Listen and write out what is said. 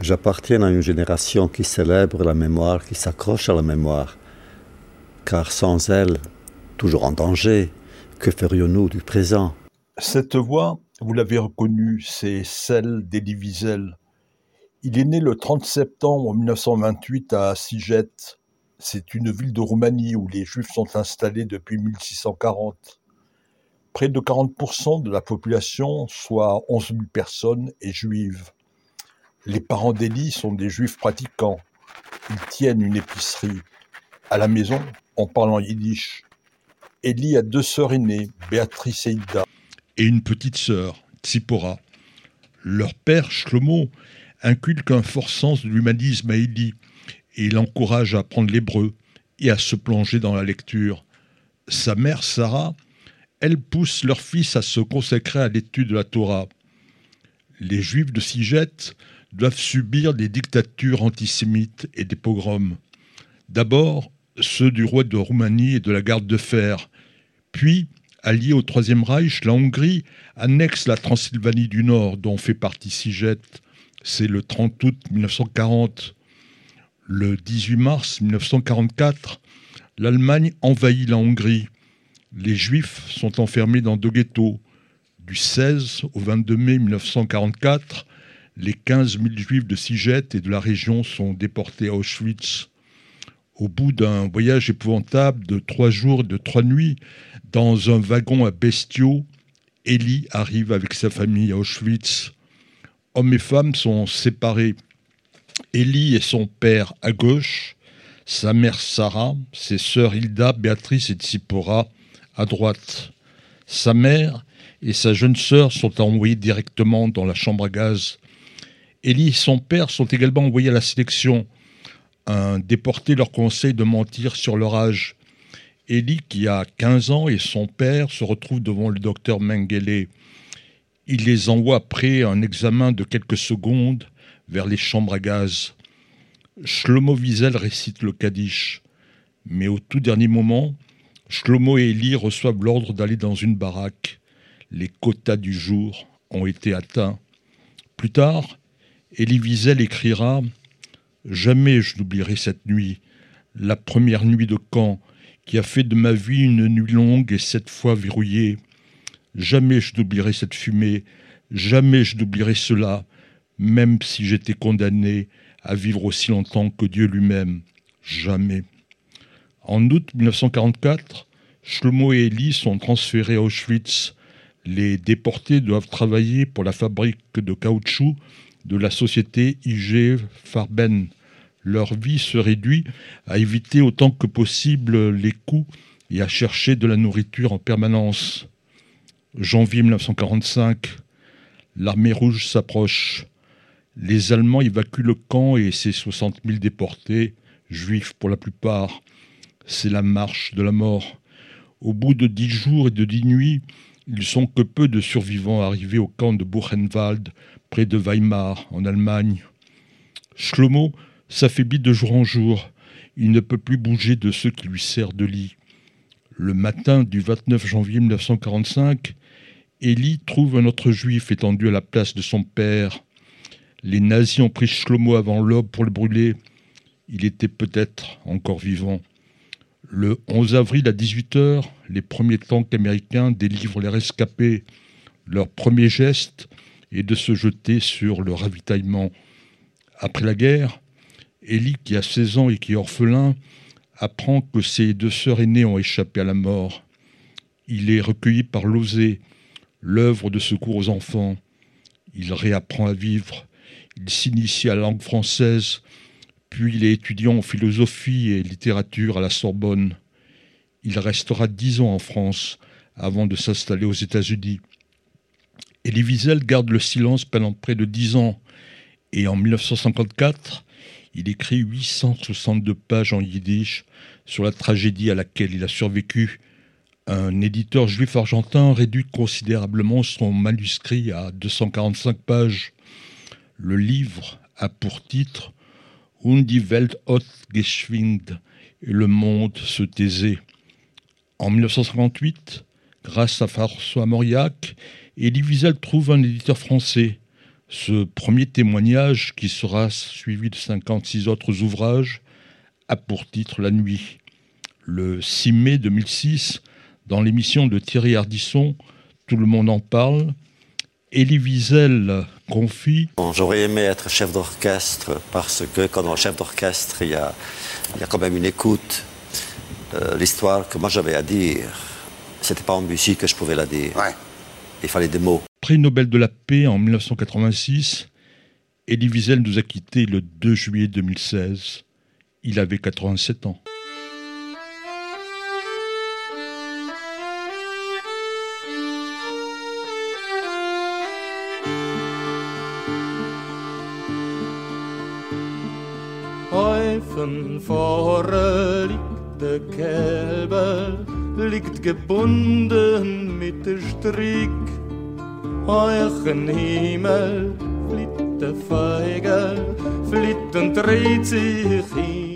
J'appartiens à une génération qui célèbre la mémoire, qui s'accroche à la mémoire. Car sans elle, toujours en danger, que ferions-nous du présent? Cette voix, vous l'avez reconnue, c'est celle d'Elie Wiesel. Il est né le 30 septembre 1928 à Siget. C'est une ville de Roumanie où les Juifs sont installés depuis 1640. Près de 40% de la population, soit 11 000 personnes, est juive. Les parents d'Elie sont des juifs pratiquants. Ils tiennent une épicerie. À la maison, on parle en yiddish. Elie a deux sœurs aînées, Béatrice et Ida. Et une petite sœur, Tsipora. Leur père, Shlomo, inculque un fort sens de l'humanisme à Elie et l'encourage à apprendre l'hébreu et à se plonger dans la lecture. Sa mère, Sarah, elle pousse leur fils à se consacrer à l'étude de la Torah. Les Juifs de Siget doivent subir des dictatures antisémites et des pogroms. D'abord, ceux du roi de Roumanie et de la garde de fer. Puis, alliés au Troisième Reich, la Hongrie annexe la Transylvanie du Nord, dont fait partie Siget. C'est le 30 août 1940. Le 18 mars 1944, l'Allemagne envahit la Hongrie. Les Juifs sont enfermés dans deux ghettos. Du 16 au 22 mai 1944, les 15 000 juifs de Siget et de la région sont déportés à Auschwitz. Au bout d'un voyage épouvantable de trois jours et de trois nuits, dans un wagon à bestiaux, Elie arrive avec sa famille à Auschwitz. Hommes et femmes sont séparés. Elie et son père à gauche, sa mère Sarah, ses sœurs Hilda, Béatrice et Tsipora à droite. Sa mère et sa jeune sœur sont envoyées directement dans la chambre à gaz. Elie et son père sont également envoyés à la sélection. Un déporté leur conseille de mentir sur leur âge. Elie, qui a 15 ans, et son père se retrouvent devant le docteur Mengele. Il les envoie après un examen de quelques secondes vers les chambres à gaz. Shlomo Wiesel récite le Kaddish. Mais au tout dernier moment, Shlomo et Elie reçoivent l'ordre d'aller dans une baraque. Les quotas du jour ont été atteints. Plus tard, Elie Wiesel écrira Jamais je n'oublierai cette nuit, la première nuit de camp qui a fait de ma vie une nuit longue et sept fois verrouillée. Jamais je n'oublierai cette fumée, jamais je n'oublierai cela, même si j'étais condamné à vivre aussi longtemps que Dieu lui-même. Jamais. En août 1944, Shlomo et Elie sont transférés à Auschwitz. Les déportés doivent travailler pour la fabrique de caoutchouc de la société IG Farben. Leur vie se réduit à éviter autant que possible les coups et à chercher de la nourriture en permanence. Janvier 1945, l'armée rouge s'approche. Les Allemands évacuent le camp et ses 60 000 déportés, juifs pour la plupart. C'est la marche de la mort. Au bout de dix jours et de dix nuits, ils sont que peu de survivants arrivés au camp de Buchenwald, près de Weimar, en Allemagne. Shlomo s'affaiblit de jour en jour. Il ne peut plus bouger de ce qui lui sert de lit. Le matin du 29 janvier 1945, Élie trouve un autre juif étendu à la place de son père. Les nazis ont pris Shlomo avant l'aube pour le brûler. Il était peut-être encore vivant. Le 11 avril à 18h, les premiers tanks américains délivrent les rescapés. Leur premier geste est de se jeter sur le ravitaillement. Après la guerre, Ellie, qui a 16 ans et qui est orphelin, apprend que ses deux sœurs aînées ont échappé à la mort. Il est recueilli par l'Osée, l'œuvre de secours aux enfants. Il réapprend à vivre. Il s'initie à la langue française puis il est étudiant en philosophie et littérature à la Sorbonne. Il restera dix ans en France avant de s'installer aux États-Unis. Elie Wiesel garde le silence pendant près de dix ans et en 1954, il écrit 862 pages en yiddish sur la tragédie à laquelle il a survécu. Un éditeur juif argentin réduit considérablement son manuscrit à 245 pages. Le livre a pour titre und die Welt hat geschwind, et le monde se taisait. En 1958, grâce à François Mauriac, Elie Wiesel trouve un éditeur français. Ce premier témoignage, qui sera suivi de 56 autres ouvrages, a pour titre La nuit. Le 6 mai 2006, dans l'émission de Thierry Ardisson, Tout le monde en parle, Elie Wiesel confie J'aurais aimé être chef d'orchestre parce que quand on est chef d'orchestre, il y a, il y a quand même une écoute. Euh, L'histoire que moi j'avais à dire, c'était pas en musique que je pouvais la dire. Ouais. Il fallait des mots. Prix Nobel de la paix en 1986. Elie Wiesel nous a quittés le 2 juillet 2016. Il avait 87 ans. Häufen vorne liegt der Kälber, liegt gebunden mit der Strick. Heuchen Himmel, flitt der Feigel, flitt und dreht sich hin.